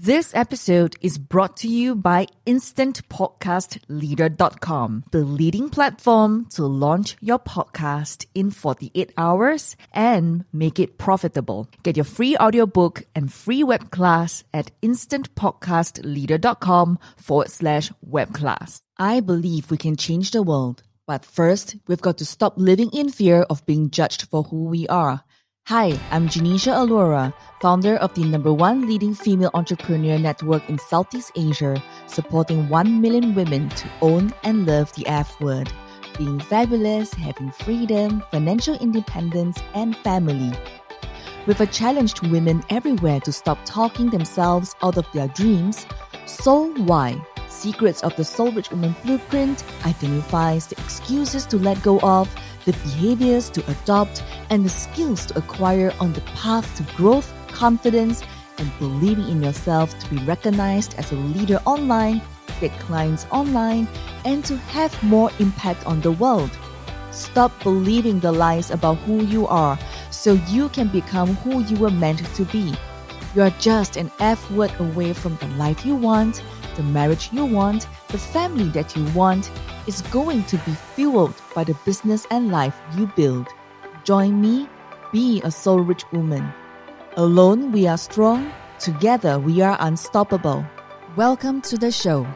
This episode is brought to you by InstantPodcastLeader.com, the leading platform to launch your podcast in 48 hours and make it profitable. Get your free audiobook and free web class at InstantPodcastLeader.com forward slash web class. I believe we can change the world, but first, we've got to stop living in fear of being judged for who we are. Hi, I'm Janisha Alora, founder of the number one leading female entrepreneur network in Southeast Asia, supporting 1 million women to own and love the F word, being fabulous, having freedom, financial independence, and family. With a challenge to women everywhere to stop talking themselves out of their dreams, Soul Why? Secrets of the Soul Rich Woman Blueprint identifies the excuses to let go of the behaviors to adopt, and the skills to acquire on the path to growth, confidence, and believing in yourself to be recognized as a leader online, get clients online, and to have more impact on the world. Stop believing the lies about who you are so you can become who you were meant to be. You are just an F word away from the life you want, the marriage you want, the family that you want, is going to be fueled by the business and life you build. Join me, be a soul rich woman. Alone we are strong, together we are unstoppable. Welcome to the show.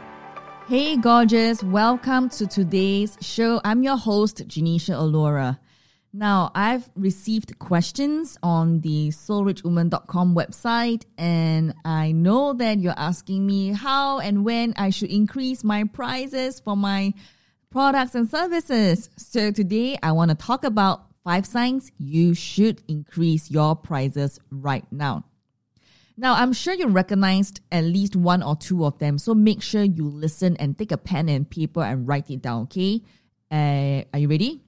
Hey, gorgeous. Welcome to today's show. I'm your host, Janisha Alora. Now, I've received questions on the soulrichwoman.com website, and I know that you're asking me how and when I should increase my prices for my products and services. So today I want to talk about five signs you should increase your prices right now. Now, I'm sure you recognized at least one or two of them, so make sure you listen and take a pen and paper and write it down, okay? Uh, are you ready?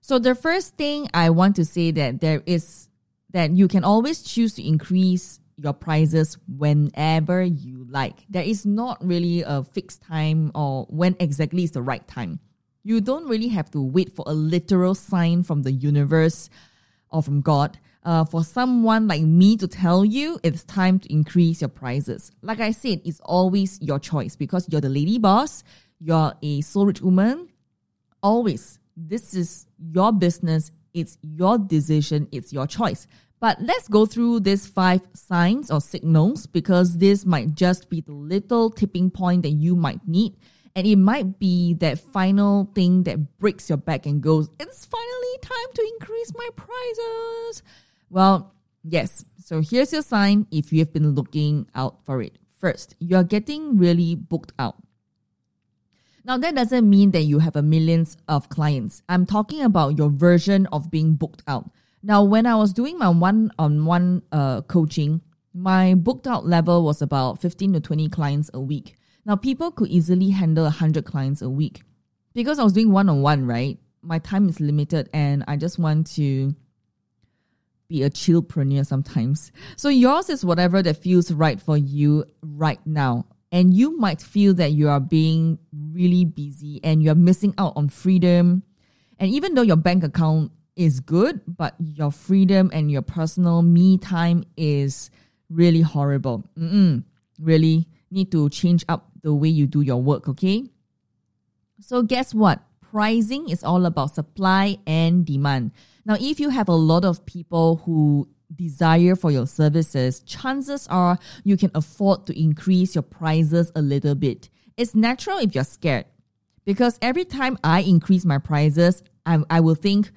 So the first thing I want to say that there is that you can always choose to increase your prices whenever you like. There is not really a fixed time or when exactly is the right time. You don't really have to wait for a literal sign from the universe or from God uh, for someone like me to tell you it's time to increase your prices. Like I said, it's always your choice because you're the lady boss, you're a soul rich woman. Always, this is your business, it's your decision, it's your choice. But let's go through these five signs or signals because this might just be the little tipping point that you might need. And it might be that final thing that breaks your back and goes, it's finally time to increase my prices. Well, yes. So here's your sign if you have been looking out for it. First, you're getting really booked out. Now, that doesn't mean that you have a millions of clients. I'm talking about your version of being booked out. Now, when I was doing my one on one uh, coaching, my booked out level was about 15 to 20 clients a week. Now, people could easily handle 100 clients a week. Because I was doing one on one, right? My time is limited and I just want to be a chillpreneur sometimes. So yours is whatever that feels right for you right now. And you might feel that you are being really busy and you're missing out on freedom. And even though your bank account is good, but your freedom and your personal me time is really horrible. Mm-mm. Really need to change up the way you do your work, okay? So, guess what? Pricing is all about supply and demand. Now, if you have a lot of people who desire for your services, chances are you can afford to increase your prices a little bit. It's natural if you're scared because every time I increase my prices, I, I will think,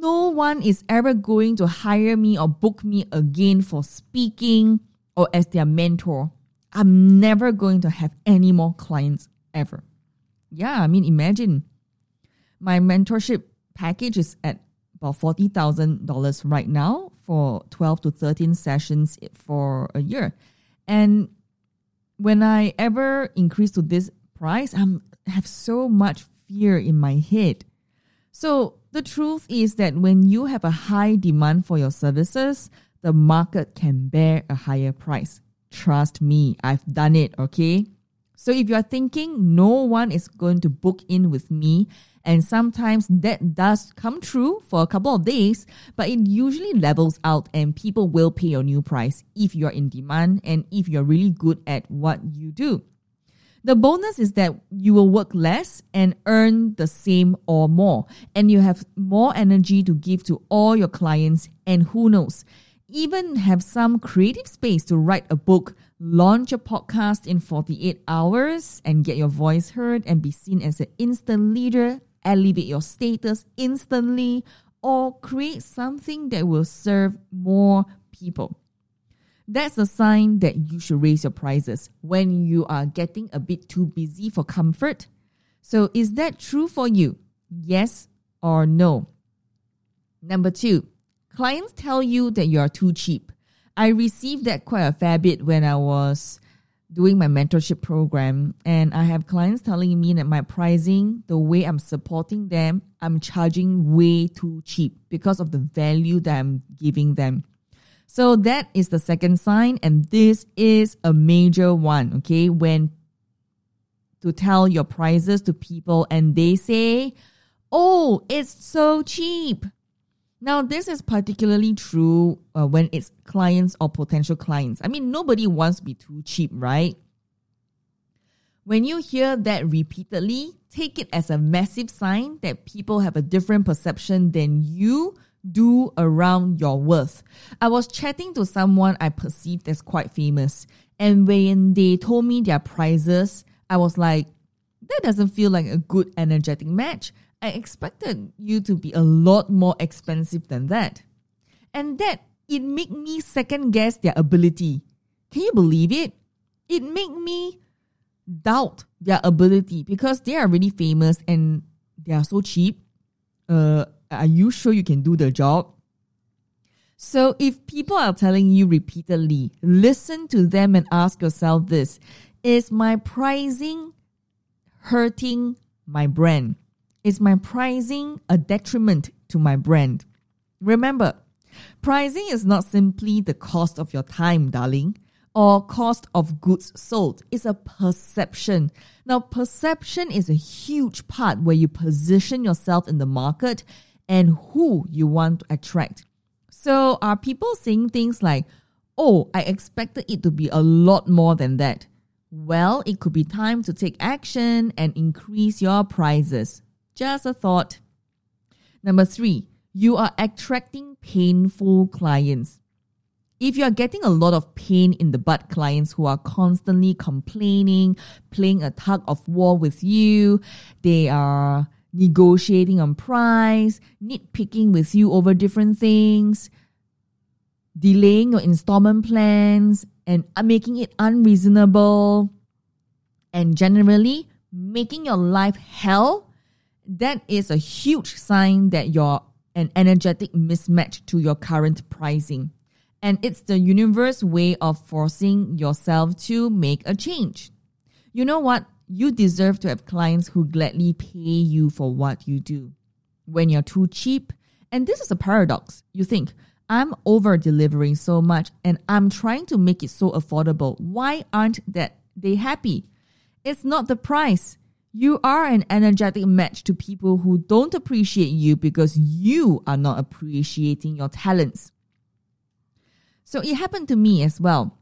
no one is ever going to hire me or book me again for speaking or as their mentor. I'm never going to have any more clients ever. Yeah, I mean, imagine my mentorship package is at about $40,000 right now for 12 to 13 sessions for a year. And when I ever increase to this price, I'm have so much fear in my head. So the truth is that when you have a high demand for your services, the market can bear a higher price. Trust me, I've done it, okay? So if you are thinking no one is going to book in with me And sometimes that does come true for a couple of days, but it usually levels out and people will pay your new price if you're in demand and if you're really good at what you do. The bonus is that you will work less and earn the same or more, and you have more energy to give to all your clients, and who knows, even have some creative space to write a book, launch a podcast in 48 hours, and get your voice heard and be seen as an instant leader, elevate your status instantly, or create something that will serve more people. That's a sign that you should raise your prices when you are getting a bit too busy for comfort. So, is that true for you? Yes or no? Number two, clients tell you that you are too cheap. I received that quite a fair bit when I was doing my mentorship program, and I have clients telling me that my pricing, the way I'm supporting them, I'm charging way too cheap because of the value that I'm giving them. So that is the second sign, and this is a major one, okay? When to tell your prices to people and they say, Oh, it's so cheap. Now, this is particularly true uh, when it's clients or potential clients. I mean, nobody wants to be too cheap, right? When you hear that repeatedly, take it as a massive sign that people have a different perception than you do around your worth. I was chatting to someone I perceived as quite famous, and when they told me their prices, I was like, that doesn't feel like a good energetic match. I expected you to be a lot more expensive than that. And that it made me second guess their ability. Can you believe it? It made me doubt their ability because they are really famous and they are so cheap. Uh, are you sure you can do the job? So, if people are telling you repeatedly, listen to them and ask yourself this Is my pricing hurting my brand? Is my pricing a detriment to my brand? Remember, pricing is not simply the cost of your time, darling or cost of goods sold. It's a perception. Now, perception is a huge part where you position yourself in the market and who you want to attract. So, are people saying things like, oh, I expected it to be a lot more than that? Well, it could be time to take action and increase your prices. Just a thought. Number three, you are attracting painful clients. If you're getting a lot of pain in the butt clients who are constantly complaining, playing a tug of war with you, they are negotiating on price, nitpicking with you over different things, delaying your installment plans, and uh, making it unreasonable, and generally making your life hell, that is a huge sign that you're an energetic mismatch to your current pricing. And it's the universe way of forcing yourself to make a change. You know what? You deserve to have clients who gladly pay you for what you do. When you're too cheap, and this is a paradox, you think, I'm over delivering so much and I'm trying to make it so affordable. Why aren't that they happy? It's not the price. You are an energetic match to people who don't appreciate you because you are not appreciating your talents. So it happened to me as well.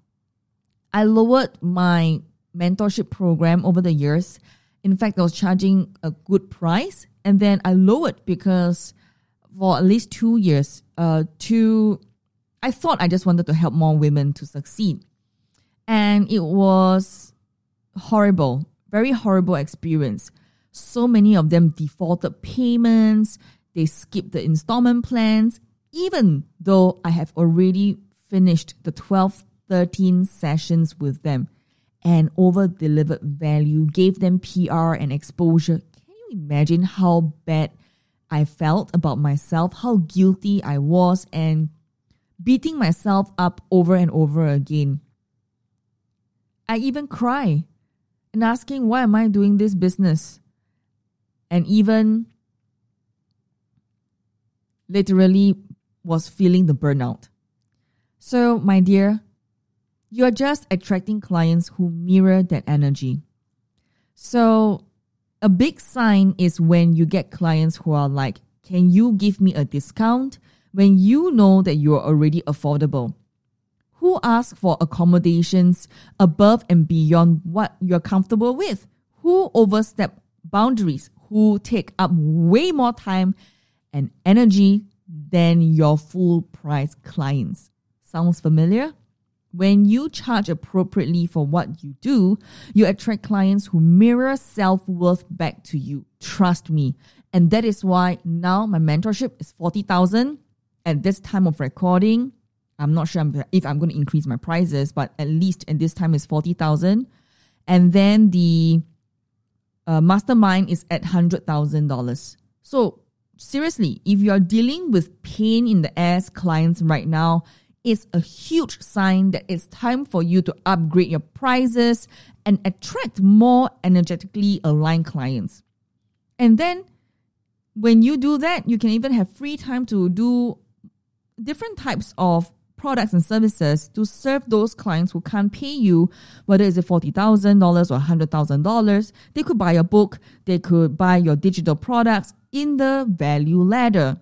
I lowered my mentorship program over the years. In fact, I was charging a good price and then I lowered because for at least two years, uh, to I thought I just wanted to help more women to succeed. And it was horrible, very horrible experience. So many of them defaulted payments, they skipped the installment plans, even though I have already finished the 12, 13 sessions with them and over delivered value, gave them PR and exposure. Can you imagine how bad I felt about myself, how guilty I was, and beating myself up over and over again? I even cry and asking, why am I doing this business? And even literally was feeling the burnout. So, my dear, you're just attracting clients who mirror that energy. So, A big sign is when you get clients who are like, Can you give me a discount? When you know that you're already affordable. Who asks for accommodations above and beyond what you're comfortable with? Who overstep boundaries? Who take up way more time and energy than your full price clients? Sounds familiar? When you charge appropriately for what you do, you attract clients who mirror self worth back to you. Trust me. And that is why now my mentorship is 40,000 at this time of recording. I'm not sure if I'm going to increase my prices, but at least at this time is 40,000. And then the uh, mastermind is at $100,000. So seriously, if you're dealing with pain in the ass clients right now, it's a huge sign that it's time for you to upgrade your prices and attract more energetically aligned clients. And then when you do that, you can even have free time to do different types of products and services to serve those clients who can't pay you, whether it's $40,000 or $100,000. They could buy a book, they could buy your digital products in the value ladder.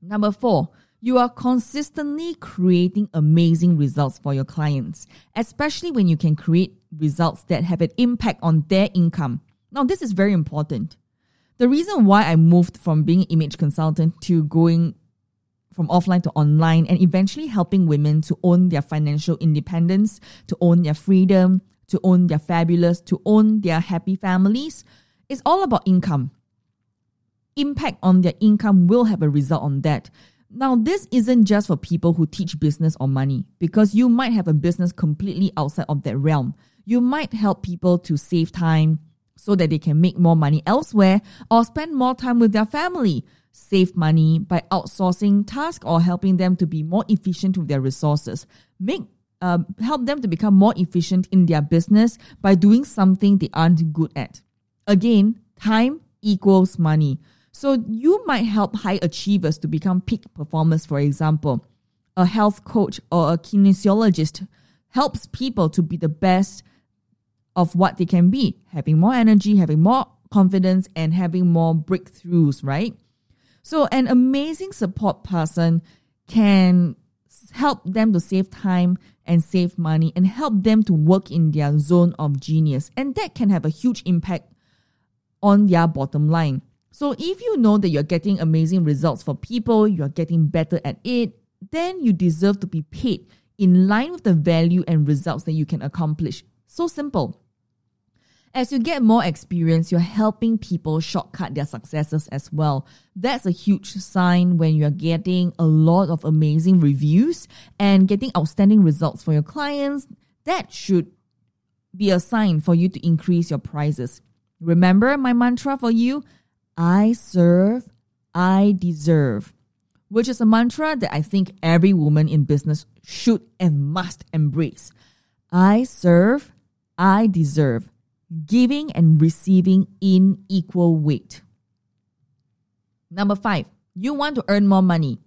Number four, you are consistently creating amazing results for your clients, especially when you can create results that have an impact on their income. Now, this is very important. The reason why I moved from being an image consultant to going from offline to online and eventually helping women to own their financial independence, to own their freedom, to own their fabulous, to own their happy families is all about income. Impact on their income will have a result on that. Now, this isn't just for people who teach business or money, because you might have a business completely outside of that realm. You might help people to save time so that they can make more money elsewhere or spend more time with their family, save money by outsourcing tasks or helping them to be more efficient with their resources, make uh, help them to become more efficient in their business by doing something they aren't good at. Again, time equals money. So you might help high achievers to become peak performers, for example. A health coach or a kinesiologist helps people to be the best of what they can be, having more energy, having more confidence, and having more breakthroughs, right? So an amazing support person can help them to save time and save money and help them to work in their zone of genius. And that can have a huge impact on their bottom line. So if you know that you're getting amazing results for people, you're getting better at it, then you deserve to be paid in line with the value and results that you can accomplish. So simple. As you get more experience, you're helping people shortcut their successes as well. That's a huge sign when you're getting a lot of amazing reviews and getting outstanding results for your clients. That should be a sign for you to increase your prices. Remember my mantra for you? I serve, I deserve, which is a mantra that I think every woman in business should and must embrace. I serve, I deserve, giving and receiving in equal weight. Number five, you want to earn more money.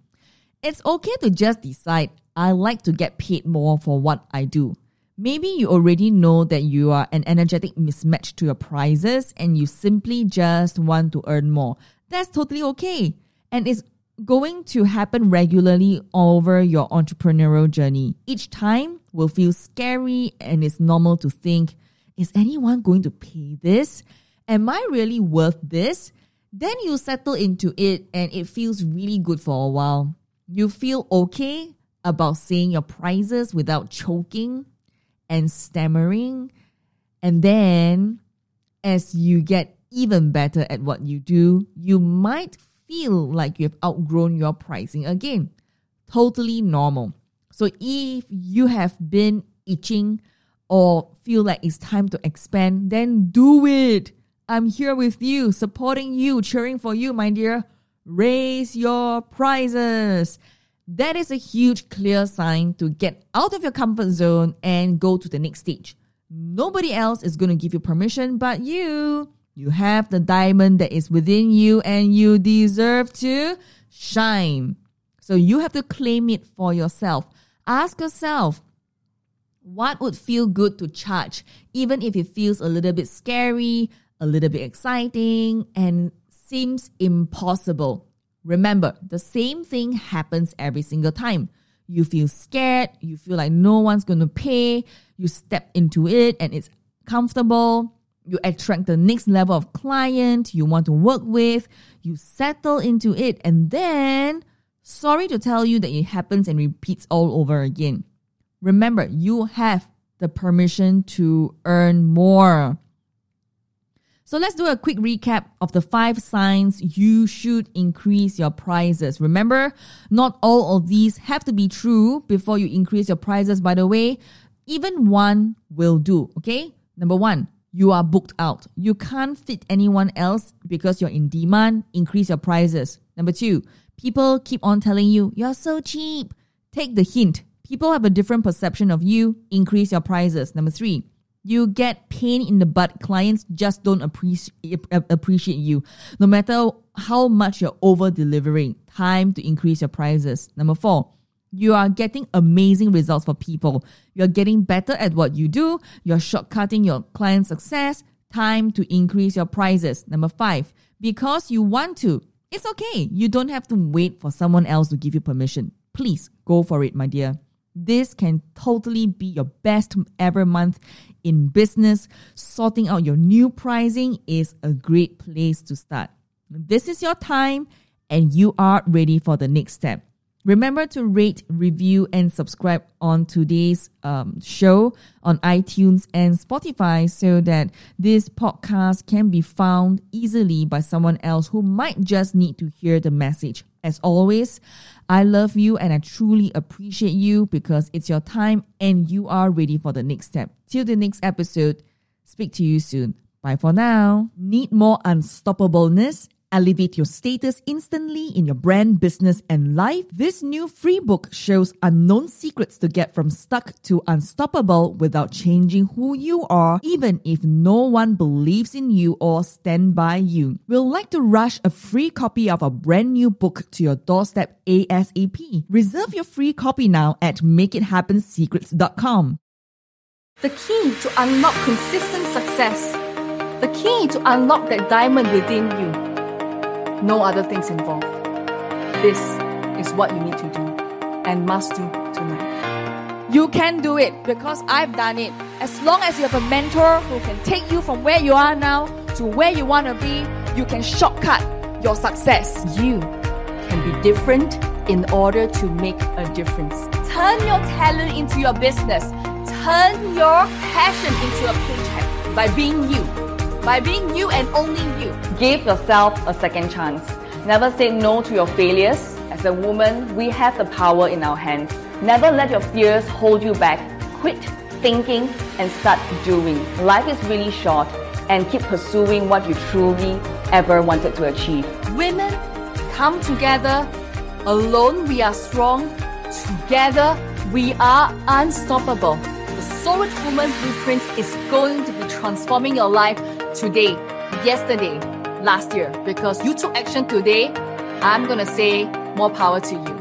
It's okay to just decide, I like to get paid more for what I do. Maybe you already know that you are an energetic mismatch to your prizes and you simply just want to earn more. That's totally okay. And it's going to happen regularly over your entrepreneurial journey. Each time will feel scary and it's normal to think, is anyone going to pay this? Am I really worth this? Then you settle into it and it feels really good for a while. You feel okay about saying your prizes without choking and stammering. And then as you get even better at what you do, you might feel like you've outgrown your pricing again. Totally normal. So if you have been itching or feel like it's time to expand, then do it. I'm here with you, supporting you, cheering for you, my dear. Raise your prices. That is a huge, clear sign to get out of your comfort zone and go to the next stage. Nobody else is going to give you permission but you. You have the diamond that is within you and you deserve to shine. So you have to claim it for yourself. Ask yourself, what would feel good to charge, even if it feels a little bit scary, a little bit exciting, and seems impossible. Remember, the same thing happens every single time. You feel scared, you feel like no one's going to pay, you step into it and it's comfortable, you attract the next level of client you want to work with, you settle into it, and then, sorry to tell you that it happens and repeats all over again. Remember, you have the permission to earn more. So let's do a quick recap of the five signs you should increase your prices. Remember, not all of these have to be true before you increase your prices. By the way, even one will do. Okay. Number one, you are booked out. You can't fit anyone else because you're in demand. Increase your prices. Number two, people keep on telling you you're so cheap. Take the hint. People have a different perception of you. Increase your prices. Number three, you get pain in the butt. Clients just don't appreciate appreciate you, no matter how much you're over delivering. Time to increase your prices. Number four, you are getting amazing results for people. You're getting better at what you do. You're shortcutting your client success. Time to increase your prices. Number five, because you want to. It's okay. You don't have to wait for someone else to give you permission. Please go for it, my dear. This can totally be your best ever month in business. Sorting out your new pricing is a great place to start. This is your time and you are ready for the next step. Remember to rate, review, and subscribe on today's um, show on iTunes and Spotify so that this podcast can be found easily by someone else who might just need to hear the message. As always, I love you and I truly appreciate you because it's your time and you are ready for the next step. Till the next episode, speak to you soon. Bye for now. Need more unstoppableness? Elevate your status instantly in your brand, business, and life. This new free book shows unknown secrets to get from stuck to unstoppable without changing who you are, even if no one believes in you or stand by you. We'll like to rush a free copy of our brand new book to your doorstep ASAP. Reserve your free copy now at makeithappenSecrets.com. The key to unlock consistent success. The key to unlock that diamond within you no other things involved. This is what you need to do and must do tonight. You can do it because I've done it. As long as you have a mentor who can take you from where you are now to where you want to be, you can shortcut your success. You can be different in order to make a difference. Turn your talent into your business. Turn your passion into a paycheck by being you by being you and only you. Give yourself a second chance. Never say no to your failures. As a woman, we have the power in our hands. Never let your fears hold you back. Quit thinking and start doing. Life is really short and keep pursuing what you truly ever wanted to achieve. Women, come together. Alone we are strong. Together we are unstoppable. The Soul Rich Woman Blueprint is going to be transforming your life today, yesterday, last year, because you took action today, I'm going to say more power to you.